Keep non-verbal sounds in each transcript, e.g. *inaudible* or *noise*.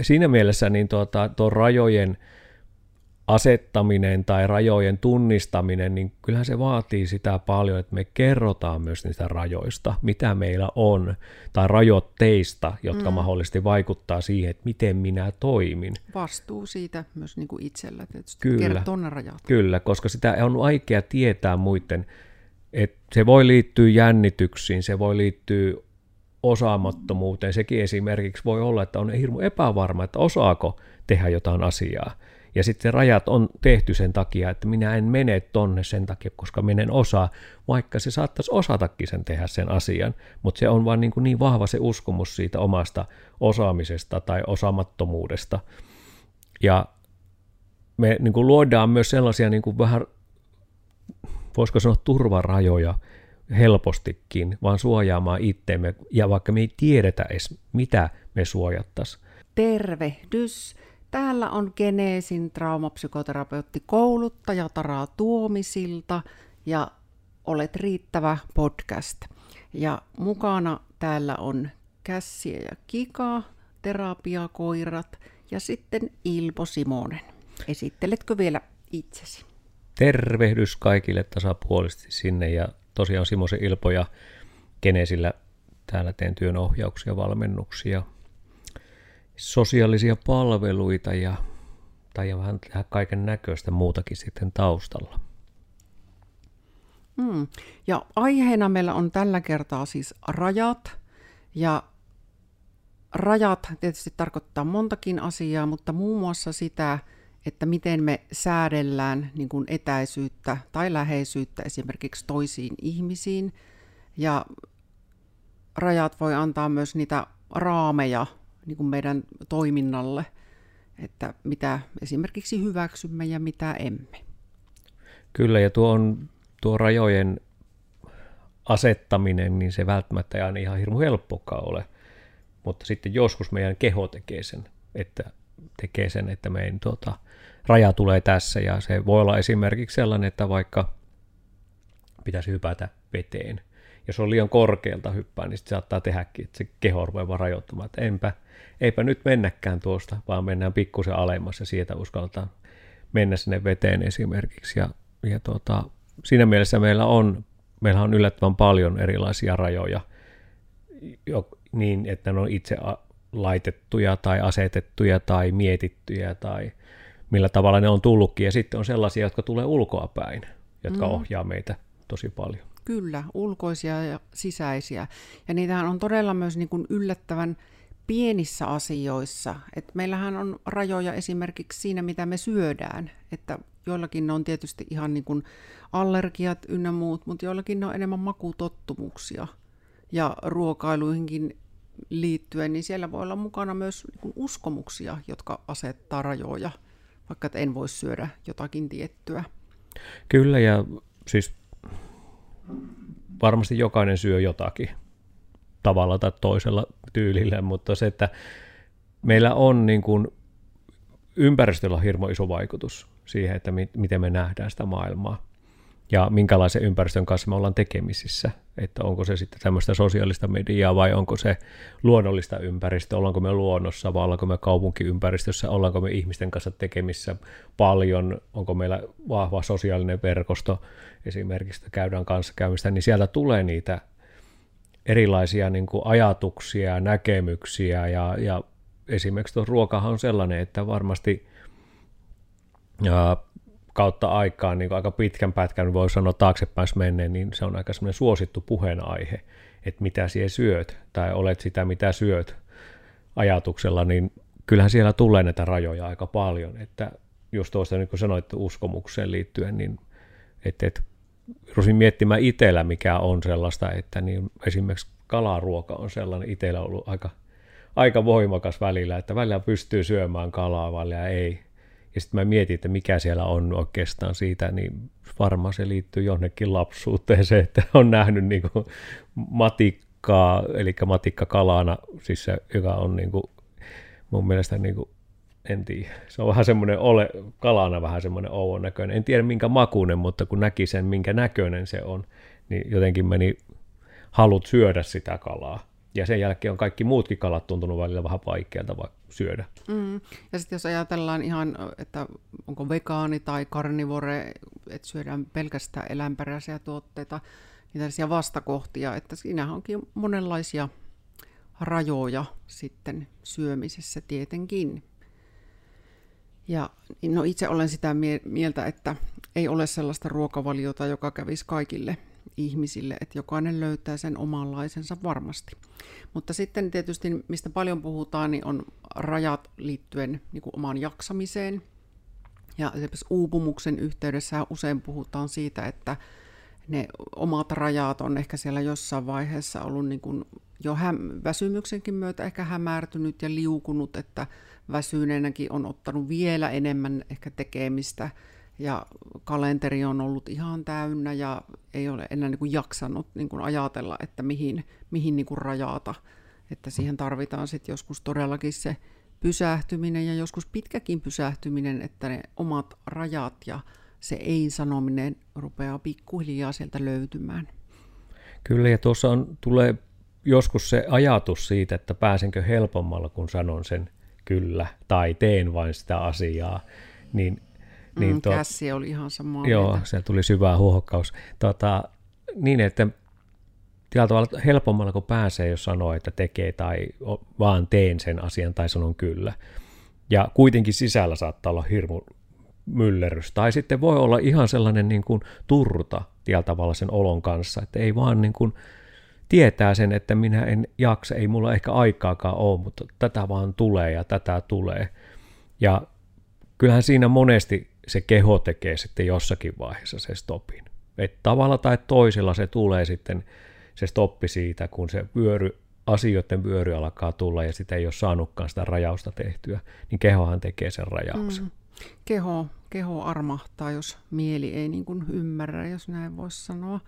siinä mielessä niin tuota, tuo rajojen asettaminen tai rajojen tunnistaminen, niin kyllähän se vaatii sitä paljon, että me kerrotaan myös niistä rajoista, mitä meillä on, tai rajoitteista, jotka mm. mahdollisesti vaikuttaa siihen, että miten minä toimin. Vastuu siitä myös niin kuin itsellä tietysti, kyllä, tuonne rajat. Kyllä, koska sitä on vaikea tietää muiden, että se voi liittyä jännityksiin, se voi liittyä osaamattomuuteen. Sekin esimerkiksi voi olla, että on hirmu epävarma, että osaako tehdä jotain asiaa. Ja sitten rajat on tehty sen takia, että minä en mene tonne sen takia, koska menen osaa, vaikka se saattaisi osatakin sen tehdä sen asian, mutta se on vain niin, kuin niin vahva se uskomus siitä omasta osaamisesta tai osaamattomuudesta. Ja me niin kuin luodaan myös sellaisia niin kuin vähän, voisiko sanoa turvarajoja helpostikin, vaan suojaamaan itteemme, ja vaikka me ei tiedetä edes, mitä me suojattaisiin. Tervehdys! Täällä on Geneesin traumapsykoterapeutti kouluttaja Tara Tuomisilta ja Olet riittävä podcast. Ja mukana täällä on Kässiä ja Kika, terapiakoirat ja sitten Ilpo Simonen. Esitteletkö vielä itsesi? Tervehdys kaikille tasapuolisesti sinne ja tosiaan Simosen Ilpo ja Geneesillä täällä teen työnohjauksia, valmennuksia, sosiaalisia palveluita ja, tai vähän tehdä kaiken näköistä muutakin sitten taustalla. Mm. Ja aiheena meillä on tällä kertaa siis rajat. Ja rajat tietysti tarkoittaa montakin asiaa, mutta muun muassa sitä, että miten me säädellään niin kuin etäisyyttä tai läheisyyttä esimerkiksi toisiin ihmisiin. Ja rajat voi antaa myös niitä raameja niin kuin meidän toiminnalle, että mitä esimerkiksi hyväksymme ja mitä emme. Kyllä, ja tuo, on, tuo rajojen asettaminen, niin se välttämättä ei aina ihan hirmu helppokaan ole. Mutta sitten joskus meidän keho tekee sen, että tekee sen, että meidän tuota, raja tulee tässä. Ja se voi olla esimerkiksi sellainen, että vaikka pitäisi hypätä veteen. Jos on liian korkealta hyppää, niin sitten saattaa tehdäkin, että se keho rupeaa rajoittamaan, että enpä, eipä nyt mennäkään tuosta, vaan mennään pikkusen alemmas ja sieltä uskaltaa mennä sinne veteen esimerkiksi. Ja, ja tuota, siinä mielessä meillä on, meillä on yllättävän paljon erilaisia rajoja, jo, niin että ne on itse laitettuja tai asetettuja tai mietittyjä tai millä tavalla ne on tullutkin. Ja sitten on sellaisia, jotka tulee ulkoa päin, jotka mm. ohjaa meitä tosi paljon. Kyllä, ulkoisia ja sisäisiä. Ja niitähän on todella myös niin kuin yllättävän pienissä asioissa. Et meillähän on rajoja esimerkiksi siinä, mitä me syödään. Että joillakin ne on tietysti ihan niin kuin allergiat ynnä muut, mutta joillakin ne on enemmän makutottumuksia. Ja ruokailuihinkin liittyen, niin siellä voi olla mukana myös niin kuin uskomuksia, jotka asettaa rajoja, vaikka että en voi syödä jotakin tiettyä. Kyllä, ja siis varmasti jokainen syö jotakin tavalla tai toisella tyylillä, mutta se, että meillä on niin kuin ympäristöllä on hirmo iso vaikutus siihen, että mi- miten me nähdään sitä maailmaa ja minkälaisen ympäristön kanssa me ollaan tekemisissä, että onko se sitten tämmöistä sosiaalista mediaa vai onko se luonnollista ympäristöä, ollaanko me luonnossa vai ollaanko me kaupunkiympäristössä, ollaanko me ihmisten kanssa tekemissä paljon, onko meillä vahva sosiaalinen verkosto esimerkiksi, että käydään kanssakäymistä, niin sieltä tulee niitä erilaisia niin kuin ajatuksia, näkemyksiä ja, ja esimerkiksi tuo ruokahan on sellainen, että varmasti ja kautta aikaan, niin aika pitkän pätkän voi sanoa taaksepäin menneen, niin se on aika semmoinen suosittu puheenaihe, että mitä siellä syöt tai olet sitä mitä syöt ajatuksella, niin kyllähän siellä tulee näitä rajoja aika paljon, että just tuosta niin kuin sanoit uskomukseen liittyen, niin että, että rusin miettimään itsellä, mikä on sellaista, että niin esimerkiksi kalaruoka on sellainen itsellä ollut aika, aika voimakas välillä, että välillä pystyy syömään kalaa, välillä ei. Ja sitten mä mietin, että mikä siellä on oikeastaan siitä, niin varmaan se liittyy jonnekin lapsuuteen se, että on nähnyt niin kuin matikkaa, eli matikka kalana, siis se, joka on niin kuin, mun mielestä niin kuin en tiedä. Se on vähän semmoinen ole, kalana vähän semmoinen ouvon näköinen. En tiedä minkä makuinen, mutta kun näki sen, minkä näköinen se on, niin jotenkin meni halut syödä sitä kalaa. Ja sen jälkeen on kaikki muutkin kalat tuntunut välillä vähän vaikealta syödä. Mm. Ja sitten jos ajatellaan ihan, että onko vegaani tai karnivore, että syödään pelkästään eläinperäisiä tuotteita, niin tällaisia vastakohtia, että siinä onkin monenlaisia rajoja sitten syömisessä tietenkin. Ja no itse olen sitä mieltä, että ei ole sellaista ruokavaliota, joka kävisi kaikille ihmisille, että jokainen löytää sen omanlaisensa varmasti. Mutta sitten tietysti, mistä paljon puhutaan, niin on rajat liittyen niin kuin omaan jaksamiseen. Ja esimerkiksi uupumuksen yhteydessä usein puhutaan siitä, että ne omat rajat on ehkä siellä jossain vaiheessa ollut niin kuin jo häm- väsymyksenkin myötä ehkä hämärtynyt ja liukunut, että väsyneenäkin on ottanut vielä enemmän ehkä tekemistä ja kalenteri on ollut ihan täynnä ja ei ole enää niin kuin jaksanut niin kuin ajatella, että mihin, mihin niin kuin rajata. Että siihen tarvitaan sitten joskus todellakin se pysähtyminen ja joskus pitkäkin pysähtyminen, että ne omat rajat ja se ei-sanominen rupeaa pikkuhiljaa sieltä löytymään. Kyllä, ja tuossa on, tulee joskus se ajatus siitä, että pääsenkö helpommalla, kun sanon sen kyllä, tai teen vain sitä asiaa, niin niin mm, to, kässi oli ihan sama. Joo, se tuli syvä huohokkaus. Tota, niin, että tällä tavalla helpommalla kun pääsee, jos sanoo, että tekee tai vaan teen sen asian tai sanon kyllä. Ja kuitenkin sisällä saattaa olla hirmu myllerrys. Tai sitten voi olla ihan sellainen niin kuin turta tällä tavalla sen olon kanssa, että ei vaan niin kuin tietää sen, että minä en jaksa, ei mulla ehkä aikaakaan ole, mutta tätä vaan tulee ja tätä tulee. Ja kyllähän siinä monesti se keho tekee sitten jossakin vaiheessa se stopin. Et tavalla tai toisella se tulee sitten se stoppi siitä, kun se vyöry, asioiden vyöry alkaa tulla ja sitä ei ole saanutkaan sitä rajausta tehtyä, niin kehohan tekee sen rajauksen. Mm. Keho, keho armahtaa, jos mieli ei niin kuin ymmärrä, jos näin voisi sanoa.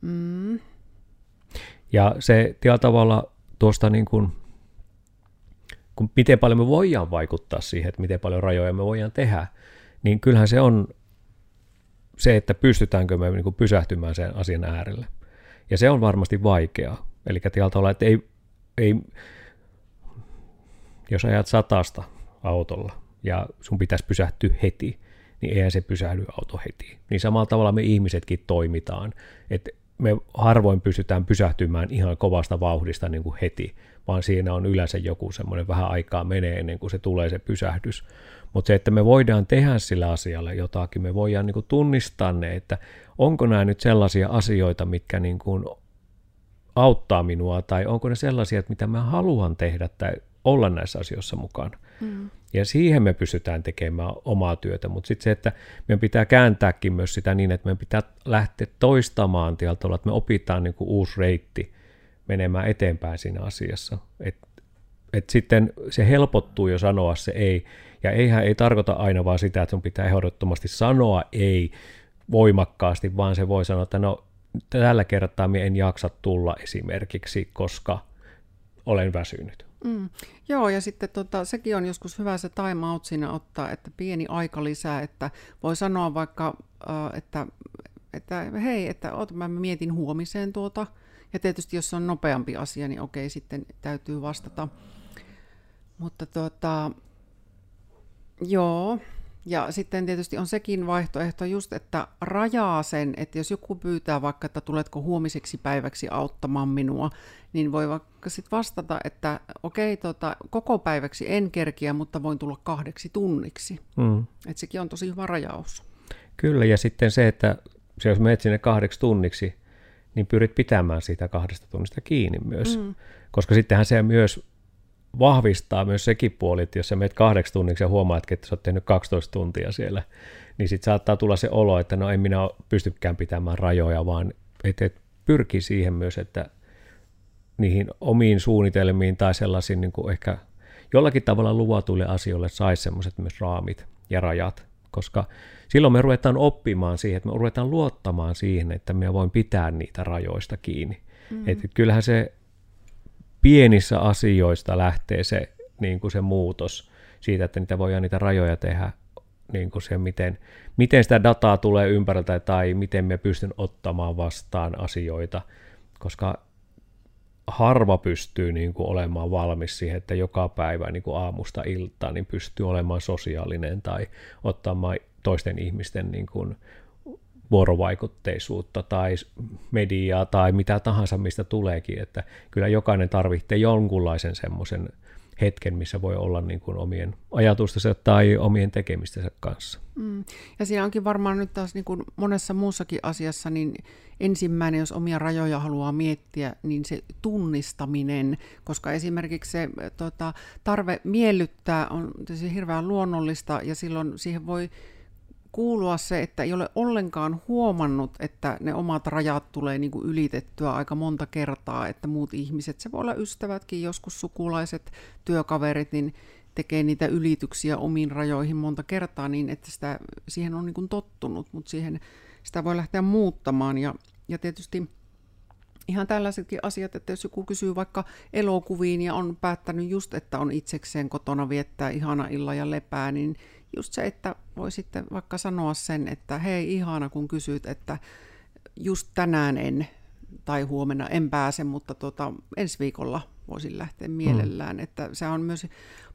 Mm. Ja se tällä tavalla tuosta niin kuin kun miten paljon me voidaan vaikuttaa siihen, että miten paljon rajoja me voidaan tehdä, niin kyllähän se on se, että pystytäänkö me niin kuin pysähtymään sen asian äärelle. Ja se on varmasti vaikeaa. Eli tavalla, että ei, ei, jos ajat satasta autolla ja sun pitäisi pysähtyä heti, niin eihän se pysähdy auto heti. Niin samalla tavalla me ihmisetkin toimitaan, että me harvoin pystytään pysähtymään ihan kovasta vauhdista niin kuin heti, vaan siinä on yleensä joku semmoinen vähän aikaa menee ennen kuin se tulee se pysähdys. Mutta se, että me voidaan tehdä sillä asialla jotakin, me voidaan niin kuin tunnistaa ne, että onko nämä nyt sellaisia asioita, mitkä niin kuin auttaa minua, tai onko ne sellaisia, että mitä mä haluan tehdä tai olla näissä asioissa mukana. Mm. Ja siihen me pystytään tekemään omaa työtä, mutta sitten se, että meidän pitää kääntääkin myös sitä niin, että meidän pitää lähteä toistamaan tieltä, että me opitaan niin uusi reitti menemään eteenpäin siinä asiassa. Et, et sitten se helpottuu jo sanoa se ei, ja eihän ei tarkoita aina vaan sitä, että sun pitää ehdottomasti sanoa ei voimakkaasti, vaan se voi sanoa, että no tällä kertaa minä en jaksa tulla esimerkiksi, koska olen väsynyt. Mm. Joo, ja sitten tota, sekin on joskus hyvä se time out siinä ottaa, että pieni aika lisää, että voi sanoa vaikka, äh, että, että hei, että oot, mä mietin huomiseen tuota, ja tietysti jos se on nopeampi asia, niin okei, sitten täytyy vastata. Mutta tuota, Joo, ja sitten tietysti on sekin vaihtoehto just, että rajaa sen, että jos joku pyytää vaikka, että tuletko huomiseksi päiväksi auttamaan minua, niin voi vaikka sitten vastata, että okei, tota, koko päiväksi en kerkiä, mutta voin tulla kahdeksi tunniksi. Mm. Että sekin on tosi hyvä rajaus. Kyllä, ja sitten se, että jos menet sinne kahdeksi tunniksi, niin pyrit pitämään siitä kahdesta tunnista kiinni myös. Mm. Koska sittenhän se myös vahvistaa myös sekin puoli, että jos sä meet kahdeksi tunniksi ja huomaat, että sä oot tehnyt 12 tuntia siellä, niin sitten saattaa tulla se olo, että no en minä pystykään pitämään rajoja, vaan että et pyrki siihen myös, että niihin omiin suunnitelmiin tai sellaisiin niin kuin ehkä jollakin tavalla luvatuille asioille saisi semmoiset myös raamit ja rajat, koska silloin me ruvetaan oppimaan siihen, että me ruvetaan luottamaan siihen, että me voin pitää niitä rajoista kiinni. Mm. Että kyllähän se pienissä asioista lähtee se, niin kuin se muutos siitä, että niitä voidaan niitä rajoja tehdä, niin kuin se, miten, miten sitä dataa tulee ympäriltä tai miten me pystyn ottamaan vastaan asioita, koska harva pystyy niin kuin olemaan valmis siihen, että joka päivä niin kuin aamusta iltaan niin pystyy olemaan sosiaalinen tai ottamaan toisten ihmisten niin kuin vuorovaikutteisuutta tai mediaa tai mitä tahansa, mistä tuleekin, että kyllä jokainen tarvitsee jonkunlaisen semmoisen hetken, missä voi olla niin kuin omien ajatustensa tai omien tekemistensä kanssa. Mm. Ja siinä onkin varmaan nyt taas niin kuin monessa muussakin asiassa, niin ensimmäinen, jos omia rajoja haluaa miettiä, niin se tunnistaminen, koska esimerkiksi se tota, tarve miellyttää on hirveän luonnollista ja silloin siihen voi kuulua se, että ei ole ollenkaan huomannut, että ne omat rajat tulee niin kuin ylitettyä aika monta kertaa, että muut ihmiset, se voi olla ystävätkin, joskus sukulaiset, työkaverit, niin tekee niitä ylityksiä omiin rajoihin monta kertaa niin, että sitä, siihen on niin kuin tottunut, mutta siihen sitä voi lähteä muuttamaan. Ja, ja tietysti ihan tällaisetkin asiat, että jos joku kysyy vaikka elokuviin ja on päättänyt just, että on itsekseen kotona viettää ihana illa ja lepää, niin just se, että voi sitten vaikka sanoa sen, että hei ihana kun kysyt, että just tänään en tai huomenna en pääse, mutta tuota, ensi viikolla voisin lähteä mm. mielellään. Mm. Että se on myös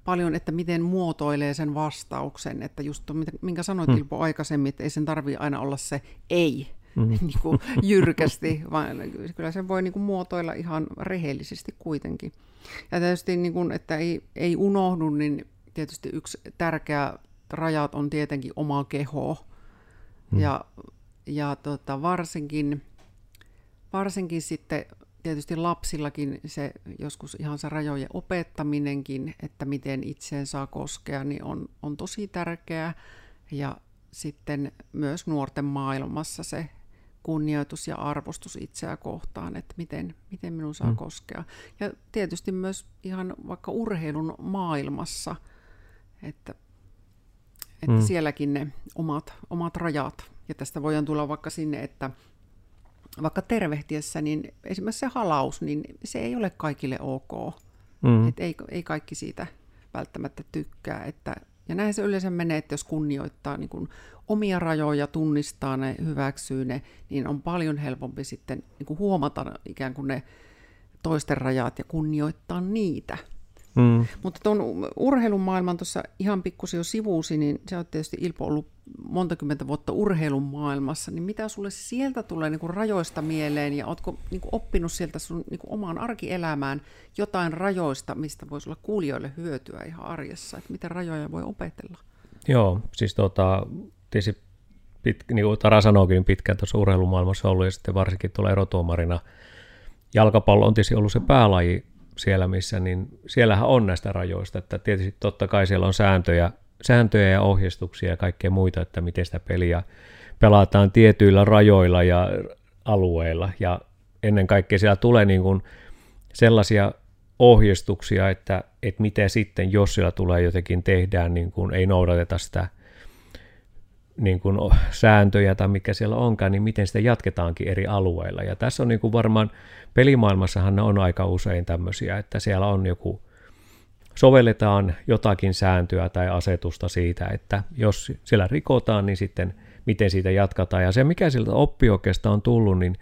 paljon, että miten muotoilee sen vastauksen, että just tuo, minkä sanoit mm. Ilpo aikaisemmin, että ei sen tarvitse aina olla se ei, mm. *laughs* niin kuin jyrkästi, *laughs* vaan kyllä se voi niin kuin muotoilla ihan rehellisesti kuitenkin. Ja tietysti, niin kuin, että ei, ei unohdu, niin tietysti yksi tärkeä rajat on tietenkin oma keho. Hmm. Ja, ja tota, varsinkin, varsinkin sitten tietysti lapsillakin se joskus ihan se rajojen opettaminenkin, että miten itseen saa koskea, niin on, on tosi tärkeää. Ja sitten myös nuorten maailmassa se kunnioitus ja arvostus itseä kohtaan, että miten, miten minun saa mm. koskea. Ja tietysti myös ihan vaikka urheilun maailmassa, että että mm. sielläkin ne omat, omat rajat. Ja tästä voidaan tulla vaikka sinne, että vaikka tervehtiessä, niin esimerkiksi se halaus, niin se ei ole kaikille ok. Mm. Et ei, ei kaikki siitä välttämättä tykkää. Että, ja näin se yleensä menee, että jos kunnioittaa niin kun omia rajoja, tunnistaa ne, hyväksyy ne, niin on paljon helpompi sitten niin huomata ikään kuin ne toisten rajat ja kunnioittaa niitä. Mm. Mutta tuon urheilun maailman tuossa ihan pikkusen jo sivuusi, niin se on tietysti Ilpo ollut monta kymmentä vuotta urheilun maailmassa, niin mitä sulle sieltä tulee niin kuin rajoista mieleen ja ootko niin kuin oppinut sieltä sun niin kuin omaan arkielämään jotain rajoista, mistä voisi olla kuulijoille hyötyä ihan arjessa, että miten rajoja voi opetella? Joo, siis tota, tietysti pit, niin kuin Tara sanoikin, niin pitkään tuossa urheilumaailmassa ollut ja sitten varsinkin tuolla erotuomarina jalkapallo on tietysti ollut se päälaji siellä, missä, niin siellähän on näistä rajoista, että tietysti totta kai siellä on sääntöjä, sääntöjä ja ohjeistuksia ja kaikkea muita, että miten sitä peliä pelataan tietyillä rajoilla ja alueilla, ja ennen kaikkea siellä tulee niin kuin sellaisia ohjeistuksia, että, että miten sitten, jos siellä tulee jotenkin tehdään, niin kuin ei noudateta sitä niin kuin sääntöjä tai mikä siellä onkaan, niin miten sitä jatketaankin eri alueilla. Ja tässä on niin kuin varmaan, pelimaailmassahan on aika usein tämmöisiä, että siellä on joku, sovelletaan jotakin sääntöä tai asetusta siitä, että jos siellä rikotaan, niin sitten miten siitä jatkataan. Ja se, mikä siltä oppioikeasta on tullut, niin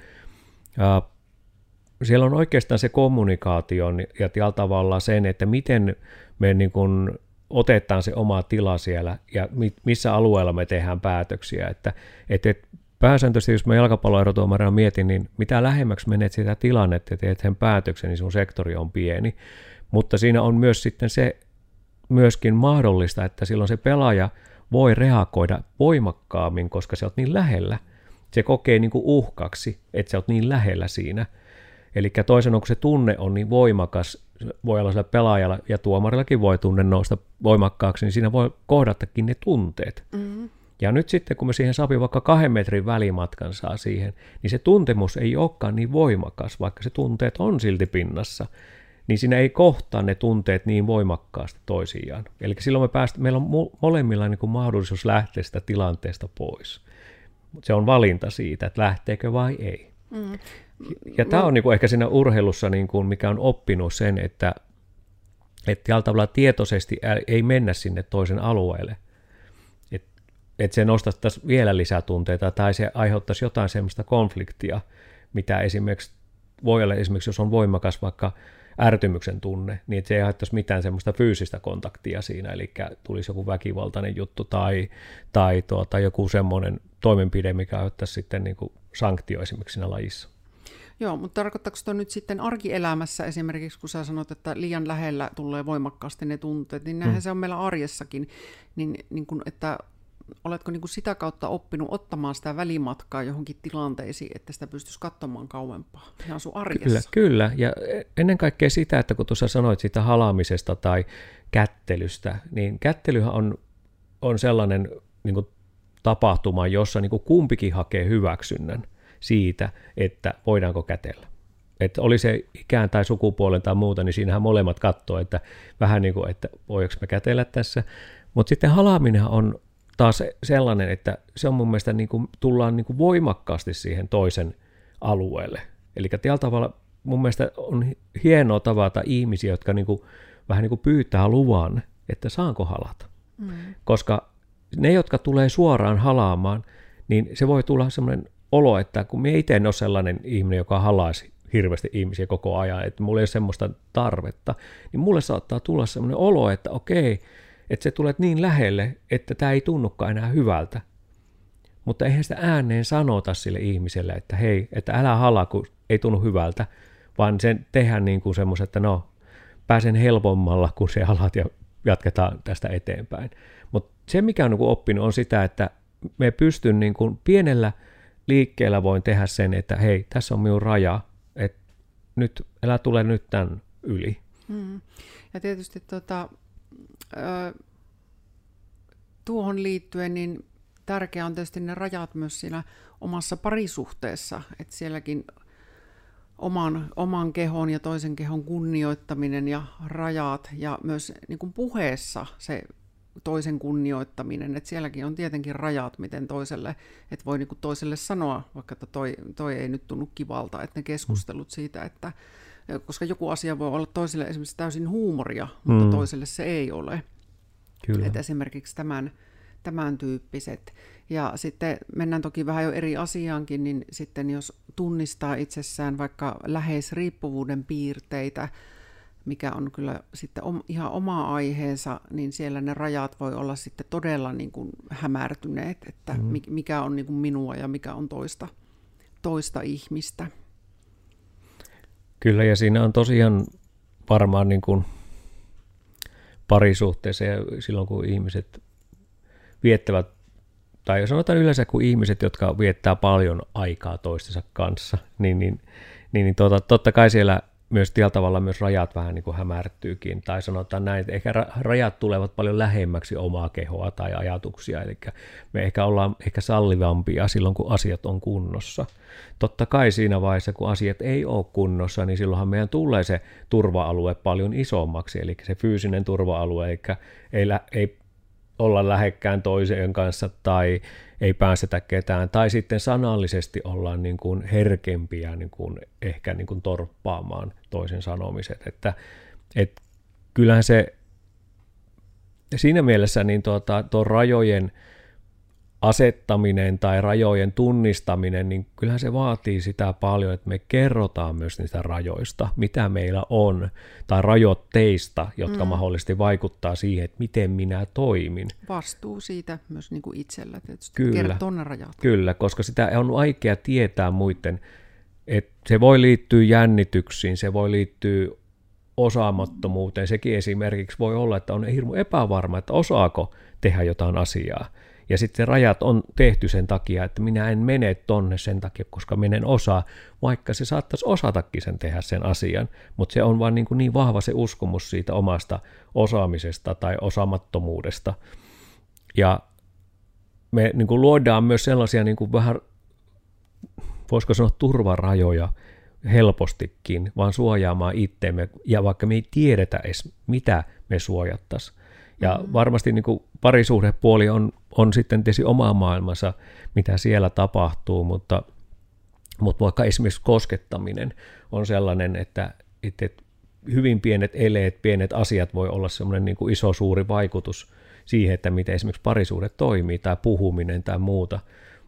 ää, siellä on oikeastaan se kommunikaatio ja tällä tavalla sen, että miten me niin kuin otetaan se oma tila siellä ja missä alueella me tehdään päätöksiä. Että, että, pääsääntöisesti, jos mä jalkapalloerotuomarina mietin, niin mitä lähemmäksi menet sitä tilannetta ja teet sen päätöksen, niin sun sektori on pieni. Mutta siinä on myös sitten se myöskin mahdollista, että silloin se pelaaja voi reagoida voimakkaammin, koska se on niin lähellä. Se kokee niin kuin uhkaksi, että sä oot niin lähellä siinä. Eli toisen kun se tunne on niin voimakas, voi olla sillä pelaajalla ja tuomarillakin voi tunne nousta voimakkaaksi, niin siinä voi kohdatakin ne tunteet. Mm-hmm. Ja nyt sitten, kun me siihen saapi vaikka kahden metrin välimatkan saa siihen, niin se tuntemus ei olekaan niin voimakas, vaikka se tunteet on silti pinnassa, niin siinä ei kohtaa ne tunteet niin voimakkaasti toisiaan. Eli silloin me päästä, meillä on molemmilla niin kuin mahdollisuus lähteä sitä tilanteesta pois. Se on valinta siitä, että lähteekö vai ei. Mm. Ja tämä on niin kuin ehkä siinä urheilussa, niin kuin, mikä on oppinut sen, että, että tavalla tietoisesti ei mennä sinne toisen alueelle. Että et se nostaisi vielä lisätunteita tai se aiheuttaisi jotain sellaista konfliktia, mitä esimerkiksi voi olla esimerkiksi, jos on voimakas vaikka ärtymyksen tunne, niin että se ei haittaisi mitään semmoista fyysistä kontaktia siinä, eli tulisi joku väkivaltainen juttu tai, tai tuota, joku semmoinen toimenpide, mikä aiheuttaisi sitten niin kuin sanktio esimerkiksi siinä lajissa. Joo, mutta tarkoittaako tuo nyt sitten arkielämässä esimerkiksi, kun sä sanot, että liian lähellä tulee voimakkaasti ne tunteet, niin näinhän mm. se on meillä arjessakin, niin, niin kun, että oletko niin kuin sitä kautta oppinut ottamaan sitä välimatkaa johonkin tilanteisiin, että sitä pystyisi katsomaan kauempaa ihan sun arjessa? Kyllä, kyllä. Ja ennen kaikkea sitä, että kun tuossa sanoit siitä halaamisesta tai kättelystä, niin kättelyhän on, on sellainen niin kuin tapahtuma, jossa niin kuin kumpikin hakee hyväksynnän siitä, että voidaanko kätellä. Että oli se ikään tai sukupuolen tai muuta, niin siinähän molemmat katsoo, että vähän niin kuin, että voiko me kätellä tässä. Mutta sitten halaaminen on taas sellainen, että se on mun mielestä niin kuin, tullaan niin kuin voimakkaasti siihen toisen alueelle. Eli tällä tavalla mun mielestä on hienoa tavata ihmisiä, jotka niin kuin, vähän niin kuin pyytää luvan, että saanko halata. Mm. Koska ne, jotka tulee suoraan halaamaan, niin se voi tulla semmoinen olo, että kun me itse en ole sellainen ihminen, joka halaisi hirveästi ihmisiä koko ajan, että mulla ei ole semmoista tarvetta, niin mulle saattaa tulla semmoinen olo, että okei, että se tulet niin lähelle, että tämä ei tunnukaan enää hyvältä. Mutta eihän sitä ääneen sanota sille ihmiselle, että hei, että älä hala, kun ei tunnu hyvältä, vaan sen tehdään niin kuin semmoisen, että no, pääsen helpommalla, kun se alat ja jatketaan tästä eteenpäin. Mutta se, mikä on niin oppinut, on sitä, että me pystyn niin kuin pienellä liikkeellä voin tehdä sen, että hei, tässä on minun raja, että nyt, älä tule nyt tämän yli. Mm. Ja tietysti tota, tuohon liittyen niin tärkeää on tietysti ne rajat myös siinä omassa parisuhteessa, että sielläkin oman, oman kehon ja toisen kehon kunnioittaminen ja rajat ja myös niin kuin puheessa se toisen kunnioittaminen, että sielläkin on tietenkin rajat, miten toiselle, että voi niin kuin toiselle sanoa, vaikka että toi, toi ei nyt tunnu kivalta, että ne keskustelut siitä, että koska joku asia voi olla toiselle esimerkiksi täysin huumoria, mutta mm. toiselle se ei ole. Kyllä. Että esimerkiksi tämän, tämän tyyppiset. Ja sitten mennään toki vähän jo eri asiaankin, niin sitten jos tunnistaa itsessään vaikka lähes riippuvuuden piirteitä, mikä on kyllä sitten om, ihan oma aiheensa, niin siellä ne rajat voi olla sitten todella niin kuin hämärtyneet, että mm. mikä on niin kuin minua ja mikä on toista, toista ihmistä. Kyllä, ja siinä on tosiaan varmaan niin kuin parisuhteessa ja silloin, kun ihmiset viettävät, tai sanotaan yleensä, kun ihmiset, jotka viettää paljon aikaa toistensa kanssa, niin, niin, niin, niin tuota, totta kai siellä myös tällä tavalla myös rajat vähän niin kuin hämärtyykin, tai sanotaan näin, että ehkä rajat tulevat paljon lähemmäksi omaa kehoa tai ajatuksia, eli me ehkä ollaan ehkä sallivampia silloin, kun asiat on kunnossa. Totta kai siinä vaiheessa, kun asiat ei ole kunnossa, niin silloinhan meidän tulee se turva-alue paljon isommaksi, eli se fyysinen turva-alue, eli ei, ei olla lähekkään toisen kanssa tai ei päästetä ketään, tai sitten sanallisesti ollaan niin kuin herkempiä niin kuin ehkä niin kuin torppaamaan toisen sanomiset. Että, et kyllähän se siinä mielessä niin tuota, tuo rajojen asettaminen tai rajojen tunnistaminen, niin kyllähän se vaatii sitä paljon, että me kerrotaan myös niistä rajoista, mitä meillä on, tai rajoitteista, jotka mm. mahdollisesti vaikuttaa siihen, että miten minä toimin. Vastuu siitä myös niin kuin itsellä tietysti, kyllä, ne rajat. Kyllä, koska sitä on vaikea tietää muiden, että se voi liittyä jännityksiin, se voi liittyä osaamattomuuteen, sekin esimerkiksi voi olla, että on hirmu epävarma, että osaako tehdä jotain asiaa. Ja sitten rajat on tehty sen takia, että minä en mene tonne sen takia, koska menen osaa, vaikka se saattaisi osatakin sen tehdä sen asian, mutta se on vain niin, kuin niin vahva se uskomus siitä omasta osaamisesta tai osaamattomuudesta. Ja me niin kuin luodaan myös sellaisia niin kuin vähän, voisiko sanoa turvarajoja helpostikin, vaan suojaamaan itteemme, ja vaikka me ei tiedetä edes, mitä me suojattaisiin. Ja mm. varmasti niin kuin parisuhdepuoli on, on sitten tietysti oma maailmansa, mitä siellä tapahtuu, mutta, mutta vaikka esimerkiksi koskettaminen on sellainen, että, että hyvin pienet eleet, pienet asiat voi olla semmoinen niin kuin iso suuri vaikutus siihen, että miten esimerkiksi parisuhde toimii tai puhuminen tai muuta.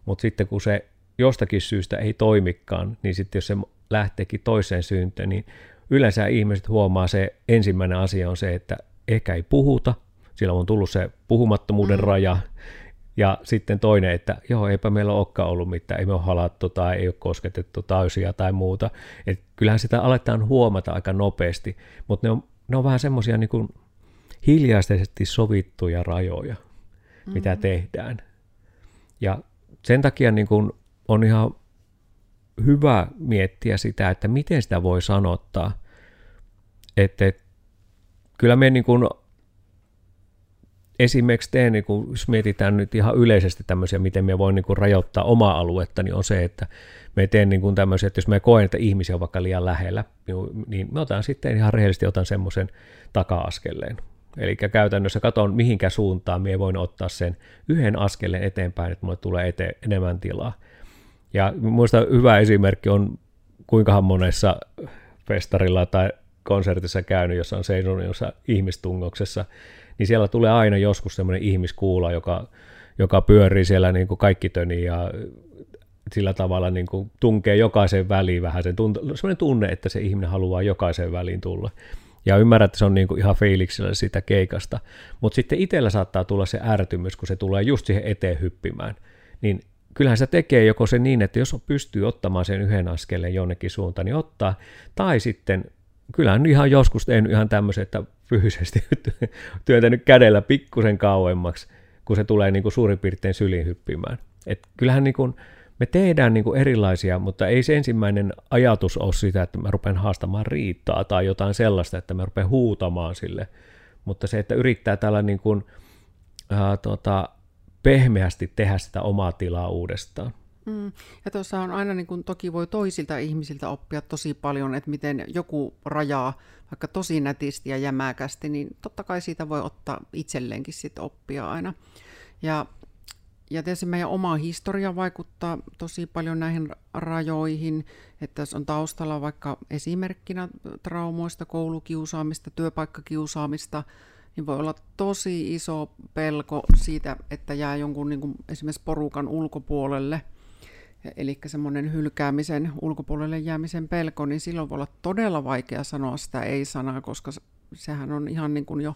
Mutta sitten kun se jostakin syystä ei toimikaan, niin sitten jos se lähteekin toiseen syynteen, niin yleensä ihmiset huomaa se ensimmäinen asia on se, että ehkä ei puhuta, sillä on tullut se puhumattomuuden mm. raja, ja sitten toinen, että joo, eipä meillä olekaan ollut mitään, ei me ole halattu tai ei ole kosketettu täysiä tai muuta. Et kyllähän sitä aletaan huomata aika nopeasti, mutta ne on, ne on vähän semmoisia niin hiljaisesti sovittuja rajoja, mm. mitä tehdään. Ja sen takia niin kuin on ihan hyvä miettiä sitä, että miten sitä voi sanottaa. Että kyllä me niin kuin esimerkiksi teen, niin kun, jos mietitään nyt ihan yleisesti tämmöisiä, miten me voin niin kuin rajoittaa omaa aluetta, niin on se, että me teen niin kuin tämmöisiä, että jos me koen, että ihmisiä on vaikka liian lähellä, niin, mä otan sitten ihan rehellisesti otan semmoisen taka-askeleen. Eli käytännössä katon, mihinkä suuntaan me voin ottaa sen yhden askeleen eteenpäin, että mulle tulee eteen enemmän tilaa. Ja muista hyvä esimerkki on, kuinkahan monessa festarilla tai konsertissa käynyt, jossa on seisonut jossa ihmistungoksessa, niin siellä tulee aina joskus semmoinen ihmiskuula, joka, joka pyörii siellä niin kuin kaikki töni ja sillä tavalla niin kuin tunkee jokaisen väliin vähän sen tunne, semmoinen tunne, että se ihminen haluaa jokaisen väliin tulla. Ja ymmärrän, että se on niin kuin ihan feiliksellä sitä keikasta. Mutta sitten itsellä saattaa tulla se ärtymys, kun se tulee just siihen eteen hyppimään. Niin kyllähän se tekee joko se niin, että jos pystyy ottamaan sen yhden askeleen jonnekin suuntaan, niin ottaa. Tai sitten kyllähän ihan joskus tehnyt ihan tämmöisen, että fyysisesti *laughs* työntänyt kädellä pikkusen kauemmaksi, kun se tulee niin kuin suurin piirtein syliin hyppimään. Et kyllähän niin kuin, me tehdään niin kuin erilaisia, mutta ei se ensimmäinen ajatus ole sitä, että mä rupean haastamaan riittaa tai jotain sellaista, että mä rupean huutamaan sille, mutta se, että yrittää tällä niin kuin, ää, tota, pehmeästi tehdä sitä omaa tilaa uudestaan. Mm. Ja tuossa on aina, niin kuin, toki voi toisilta ihmisiltä oppia tosi paljon, että miten joku rajaa vaikka tosi nätisti ja jämäkästi, niin totta kai siitä voi ottaa itselleenkin sit oppia aina. Ja, ja tietysti meidän oma historia vaikuttaa tosi paljon näihin rajoihin, että jos on taustalla vaikka esimerkkinä traumoista, koulukiusaamista, työpaikkakiusaamista, niin voi olla tosi iso pelko siitä, että jää jonkun niin kuin esimerkiksi porukan ulkopuolelle – eli semmoinen hylkäämisen, ulkopuolelle jäämisen pelko, niin silloin voi olla todella vaikea sanoa sitä ei-sanaa, koska sehän on ihan niin kuin jo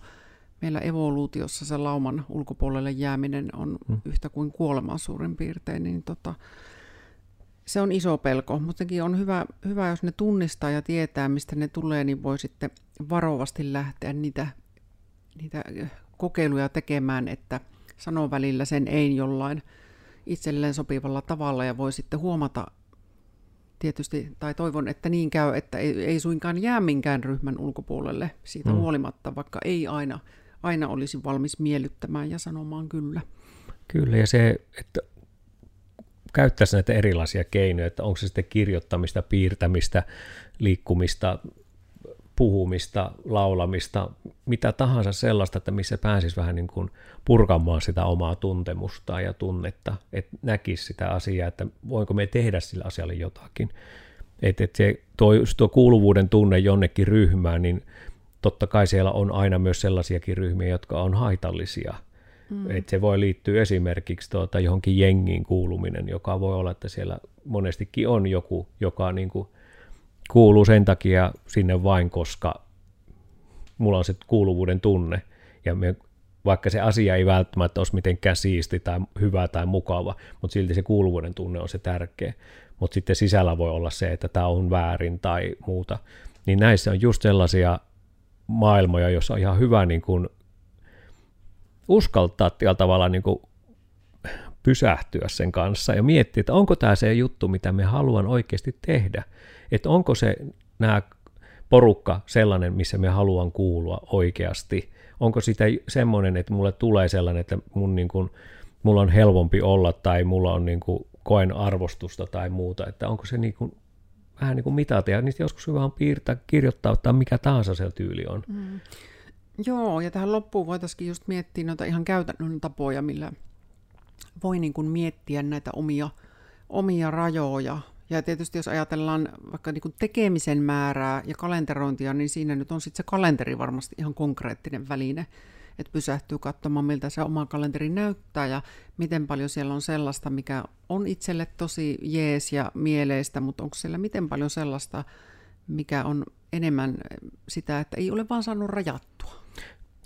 meillä evoluutiossa se lauman ulkopuolelle jääminen on hmm. yhtä kuin kuolema suurin piirtein, niin tota, se on iso pelko, mutta on hyvä, hyvä, jos ne tunnistaa ja tietää, mistä ne tulee, niin voi sitten varovasti lähteä niitä, niitä kokeiluja tekemään, että sanoo välillä sen ei jollain itselleen sopivalla tavalla ja voi sitten huomata tietysti, tai toivon, että niin käy, että ei, ei suinkaan jää minkään ryhmän ulkopuolelle siitä mm. huolimatta, vaikka ei aina, aina olisi valmis miellyttämään ja sanomaan kyllä. Kyllä, ja se, että käyttäisi näitä erilaisia keinoja, että onko se sitten kirjoittamista, piirtämistä, liikkumista, puhumista, laulamista, mitä tahansa sellaista, että missä pääsisi vähän niin kuin purkamaan sitä omaa tuntemusta ja tunnetta, että näkisi sitä asiaa, että voinko me tehdä sillä asialle jotakin. Että et se tuo, tuo kuuluvuuden tunne jonnekin ryhmään, niin totta kai siellä on aina myös sellaisiakin ryhmiä, jotka on haitallisia. Mm. Et se voi liittyä esimerkiksi tuota johonkin jengiin kuuluminen, joka voi olla, että siellä monestikin on joku, joka niin kuin kuuluu sen takia sinne vain, koska mulla on se kuuluvuuden tunne. Ja me, vaikka se asia ei välttämättä olisi mitenkään siisti tai hyvä tai mukava, mutta silti se kuuluvuuden tunne on se tärkeä. Mutta sitten sisällä voi olla se, että tämä on väärin tai muuta. Niin näissä on just sellaisia maailmoja, joissa on ihan hyvä niin kuin uskaltaa tällä tavalla niin kuin pysähtyä sen kanssa ja miettiä, että onko tämä se juttu, mitä me haluan oikeasti tehdä että onko se nämä porukka sellainen, missä me haluan kuulua oikeasti. Onko sitä semmoinen, että mulle tulee sellainen, että mun niin kuin, mulla on helpompi olla tai mulla on niin kuin, koen arvostusta tai muuta, että onko se niin kuin, vähän niin kuin mitata ja niistä joskus hyvä on piirtää, kirjoittaa tai mikä tahansa se tyyli on. Mm. Joo, ja tähän loppuun voitaisiin just miettiä noita ihan käytännön tapoja, millä voi niin kuin miettiä näitä omia, omia rajoja ja tietysti jos ajatellaan vaikka niin kuin tekemisen määrää ja kalenterointia, niin siinä nyt on sitten se kalenteri varmasti ihan konkreettinen väline. että pysähtyy katsomaan, miltä se oma kalenteri näyttää ja miten paljon siellä on sellaista, mikä on itselle tosi jees ja mieleistä, mutta onko siellä miten paljon sellaista, mikä on enemmän sitä, että ei ole vaan saanut rajattua.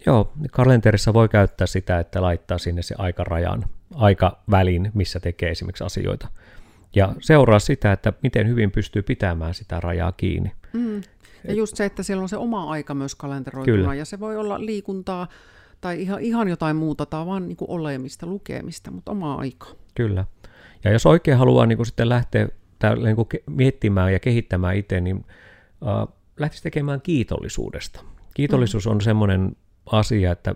Joo, kalenterissa voi käyttää sitä, että laittaa sinne se aikarajan, aikavälin, missä tekee esimerkiksi asioita. Ja seuraa sitä, että miten hyvin pystyy pitämään sitä rajaa kiinni. Mm. Ja just se, että siellä on se oma aika myös kalenteroituna, Kyllä. ja se voi olla liikuntaa tai ihan, ihan jotain muuta, tai vaan niin kuin olemista, lukemista, mutta oma aika. Kyllä. Ja jos oikein haluaa niin kuin sitten lähteä täällä, niin kuin miettimään ja kehittämään itse, niin äh, lähtisi tekemään kiitollisuudesta. Kiitollisuus mm. on semmoinen asia, että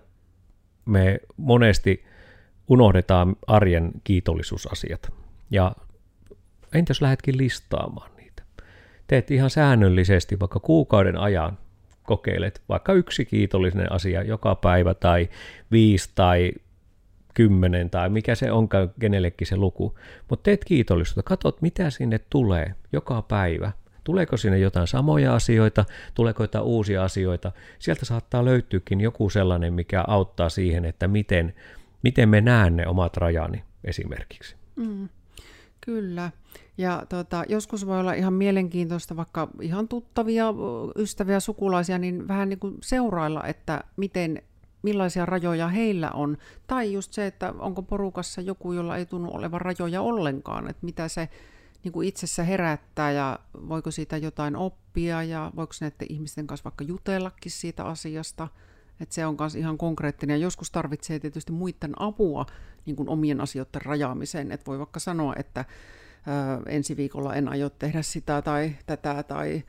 me monesti unohdetaan arjen kiitollisuusasiat. Ja entä jos lähdetkin listaamaan niitä? Teet ihan säännöllisesti, vaikka kuukauden ajan kokeilet vaikka yksi kiitollinen asia joka päivä tai viisi tai kymmenen tai mikä se onkaan kenellekin se luku. Mutta teet kiitollisuutta, katsot mitä sinne tulee joka päivä. Tuleeko sinne jotain samoja asioita, tuleeko jotain uusia asioita. Sieltä saattaa löytyykin joku sellainen, mikä auttaa siihen, että miten, miten me näen ne omat rajani esimerkiksi. Mm, kyllä. Ja tota, joskus voi olla ihan mielenkiintoista, vaikka ihan tuttavia ystäviä, sukulaisia, niin vähän niin kuin seurailla, että miten, millaisia rajoja heillä on. Tai just se, että onko porukassa joku, jolla ei tunnu olevan rajoja ollenkaan, että mitä se niin kuin itsessä herättää ja voiko siitä jotain oppia ja voiko näiden ihmisten kanssa vaikka jutellakin siitä asiasta. Että se on myös ihan konkreettinen ja joskus tarvitsee tietysti muiden apua niin kuin omien asioiden rajaamiseen. Että voi vaikka sanoa, että ö, ensi viikolla en aio tehdä sitä tai tätä tai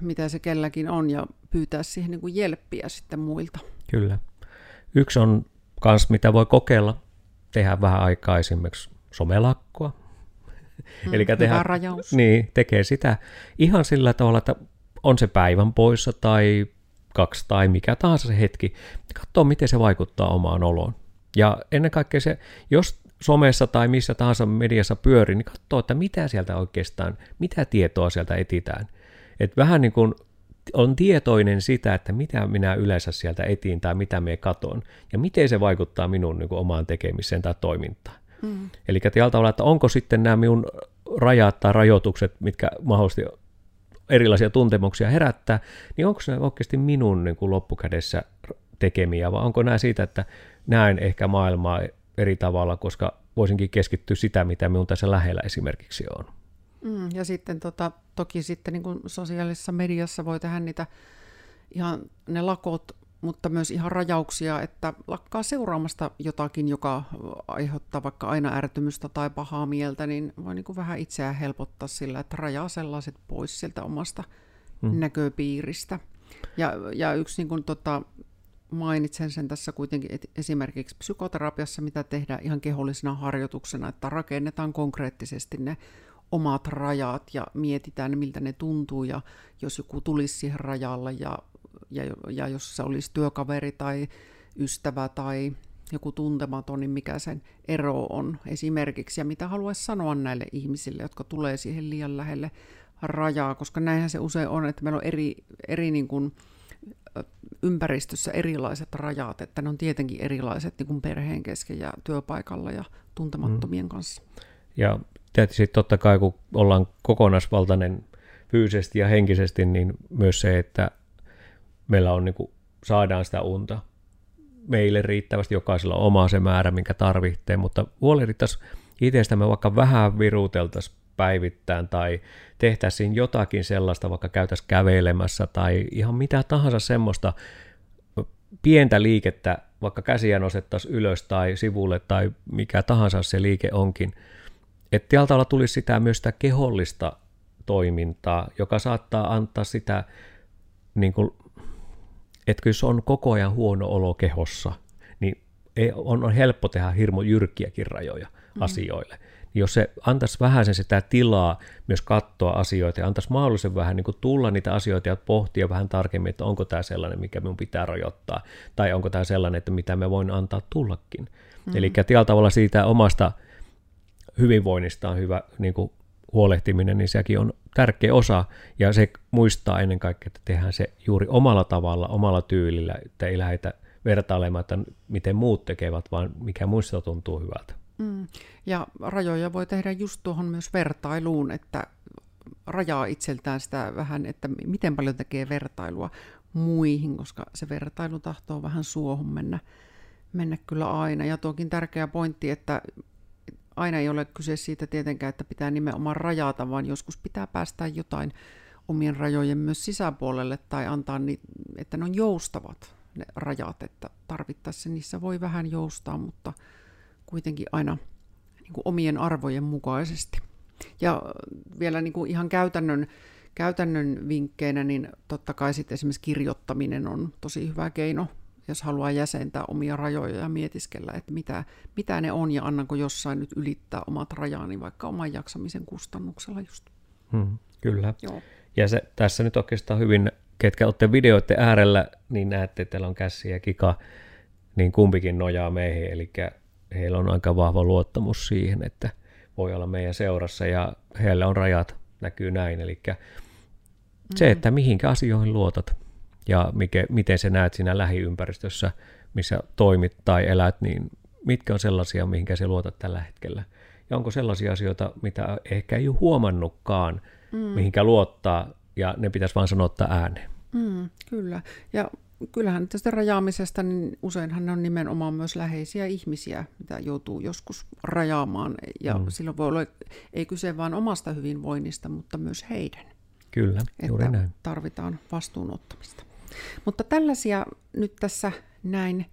mitä se kelläkin on ja pyytää siihen niin kuin jelppiä sitten muilta. Kyllä. Yksi on kans, mitä voi kokeilla, tehdä vähän aikaa esimerkiksi somelakkoa, Mm, *laughs* Eli tehdä, rajaus. Niin, tekee sitä ihan sillä tavalla, että on se päivän poissa tai kaksi tai mikä tahansa se hetki, katsoo miten se vaikuttaa omaan oloon. Ja ennen kaikkea se, jos somessa tai missä tahansa mediassa pyörii, niin katsoo, että mitä sieltä oikeastaan, mitä tietoa sieltä etitään. Et vähän niin kuin on tietoinen sitä, että mitä minä yleensä sieltä etiin tai mitä me katon ja miten se vaikuttaa minun niin kuin, omaan tekemiseen tai toimintaan. Mm. Eli tavalla, että onko sitten nämä minun rajat tai rajoitukset, mitkä mahdollisesti erilaisia tuntemuksia herättää, niin onko ne oikeasti minun niin kuin loppukädessä tekemiä, vai onko nämä siitä, että näen ehkä maailmaa eri tavalla, koska voisinkin keskittyä sitä, mitä minun tässä lähellä esimerkiksi on. Mm, ja sitten tota, toki sitten niin kuin sosiaalisessa mediassa voi tehdä niitä ihan ne lakot mutta myös ihan rajauksia, että lakkaa seuraamasta jotakin, joka aiheuttaa vaikka aina ärtymystä tai pahaa mieltä, niin voi niin kuin vähän itseään helpottaa sillä, että rajaa sellaiset pois sieltä omasta mm. näköpiiristä. Ja, ja yksi niin kuin, tota, mainitsen sen tässä kuitenkin että esimerkiksi psykoterapiassa, mitä tehdään ihan kehollisena harjoituksena, että rakennetaan konkreettisesti ne omat rajat ja mietitään, miltä ne tuntuu ja jos joku tulisi siihen rajalle ja ja, ja jos se olisi työkaveri tai ystävä tai joku tuntematon, niin mikä sen ero on esimerkiksi, ja mitä haluaisi sanoa näille ihmisille, jotka tulee siihen liian lähelle rajaa, koska näinhän se usein on, että meillä on eri, eri niin kuin, ympäristössä erilaiset rajat, että ne on tietenkin erilaiset niin kuin perheen kesken ja työpaikalla ja tuntemattomien mm. kanssa. Ja tietysti totta kai, kun ollaan kokonaisvaltainen fyysisesti ja henkisesti, niin myös se, että meillä on niin kuin, saadaan sitä unta meille riittävästi, jokaisella on oma se määrä, minkä tarvitsee, mutta huolehdittaisiin itsestämme vaikka vähän viruteltaisiin päivittäin tai tehtäisiin jotakin sellaista, vaikka käytäisiin kävelemässä tai ihan mitä tahansa semmoista pientä liikettä, vaikka käsiä nostettaisiin ylös tai sivulle tai mikä tahansa se liike onkin, että tieltä tulisi sitä myös sitä kehollista toimintaa, joka saattaa antaa sitä niin kuin että jos on koko ajan huono olo kehossa, niin ei, on, on helppo tehdä hirmo jyrkkiäkin rajoja mm. asioille. Jos se antaisi vähän sen sitä tilaa myös katsoa asioita ja antaisi mahdollisen vähän niin kuin tulla niitä asioita ja pohtia vähän tarkemmin, että onko tämä sellainen, mikä minun pitää rajoittaa, tai onko tämä sellainen, että mitä me voin antaa tullakin. Mm. Eli tällä tavalla siitä omasta hyvinvoinnista on hyvä niin kuin huolehtiminen, niin sekin on tärkeä osa, ja se muistaa ennen kaikkea, että tehdään se juuri omalla tavalla, omalla tyylillä, että ei lähdetä vertailemaan, että miten muut tekevät, vaan mikä muista tuntuu hyvältä. Mm. Ja rajoja voi tehdä just tuohon myös vertailuun, että rajaa itseltään sitä vähän, että miten paljon tekee vertailua muihin, koska se vertailu tahtoo vähän suohon mennä, mennä kyllä aina. Ja tuokin tärkeä pointti, että aina ei ole kyse siitä tietenkään, että pitää nimenomaan rajata, vaan joskus pitää päästää jotain omien rajojen myös sisäpuolelle tai antaa, ni, että ne on joustavat ne rajat, että tarvittaessa niissä voi vähän joustaa, mutta kuitenkin aina niin kuin omien arvojen mukaisesti. Ja vielä niin kuin ihan käytännön, käytännön vinkkeinä, niin totta kai sitten esimerkiksi kirjoittaminen on tosi hyvä keino, jos haluaa jäsentää omia rajoja ja mietiskellä, että mitä, mitä ne on ja annanko jossain nyt ylittää omat rajani vaikka oman jaksamisen kustannuksella just. Hmm, kyllä. Joo. Ja se, tässä nyt oikeastaan hyvin, ketkä olette videoiden äärellä, niin näette, että teillä on käsi ja kika, niin kumpikin nojaa meihin, eli heillä on aika vahva luottamus siihen, että voi olla meidän seurassa ja heillä on rajat, näkyy näin, eli se, mm. että mihinkä asioihin luotat ja mikä, miten sä näet siinä lähiympäristössä, missä toimit tai elät, niin mitkä on sellaisia, mihinkä se luotat tällä hetkellä. Ja onko sellaisia asioita, mitä ehkä ei ole huomannutkaan, mm. mihinkä luottaa, ja ne pitäisi vaan sanottaa ääneen. Mm, kyllä. Ja kyllähän tästä rajaamisesta, niin useinhan ne on nimenomaan myös läheisiä ihmisiä, mitä joutuu joskus rajaamaan. Ja mm. silloin voi olla, ei kyse vain omasta hyvinvoinnista, mutta myös heidän. Kyllä, juuri että näin. tarvitaan vastuunottamista. Mutta tällaisia nyt tässä näin,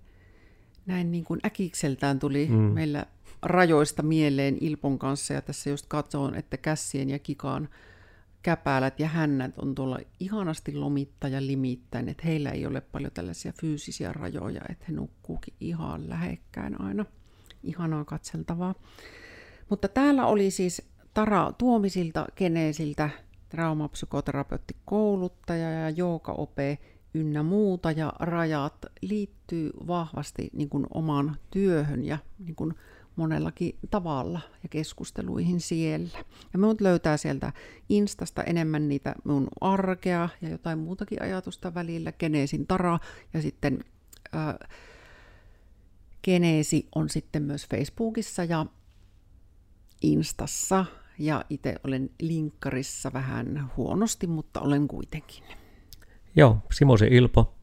näin niin kuin äkikseltään tuli mm. meillä rajoista mieleen Ilpon kanssa. Ja tässä just katsoin, että kässien ja kikaan käpälät ja hännät on tuolla ihanasti lomitta ja limittäin, että heillä ei ole paljon tällaisia fyysisiä rajoja, että he nukkuukin ihan lähekkäin aina. Ihanaa katseltavaa. Mutta täällä oli siis Tara Tuomisilta, Geneesiltä, traumapsykoterapeutikouluttaja ja joogaope ynnä muuta, ja rajat liittyy vahvasti niin kuin omaan työhön ja niin kuin monellakin tavalla ja keskusteluihin siellä. Ja minut löytää sieltä Instasta enemmän niitä mun arkea ja jotain muutakin ajatusta välillä. Geneesin Tara ja sitten ää, Geneesi on sitten myös Facebookissa ja Instassa. Ja itse olen linkkarissa vähän huonosti, mutta olen kuitenkin. Joo, Simosen Ilpo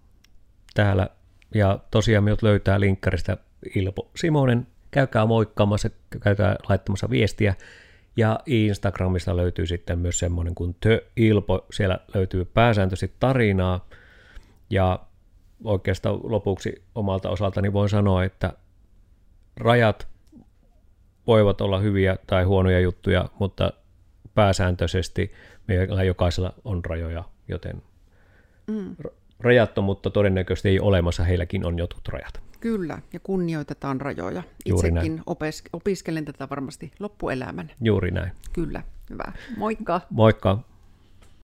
täällä. Ja tosiaan minut löytää linkkarista Ilpo Simonen käykää moikkaamassa, käykää laittamassa viestiä. Ja Instagramista löytyy sitten myös semmoinen kuin Tö Ilpo, siellä löytyy pääsääntöisesti tarinaa. Ja oikeastaan lopuksi omalta osaltani voin sanoa, että rajat voivat olla hyviä tai huonoja juttuja, mutta pääsääntöisesti meillä jokaisella on rajoja, joten mm. rajattomuutta todennäköisesti ei olemassa, heilläkin on jotkut rajat. Kyllä, ja kunnioitetaan rajoja. Juuri Itsekin näin. Opes- opiskelen tätä varmasti loppuelämän. Juuri näin. Kyllä, hyvä. Moikka! Moikka!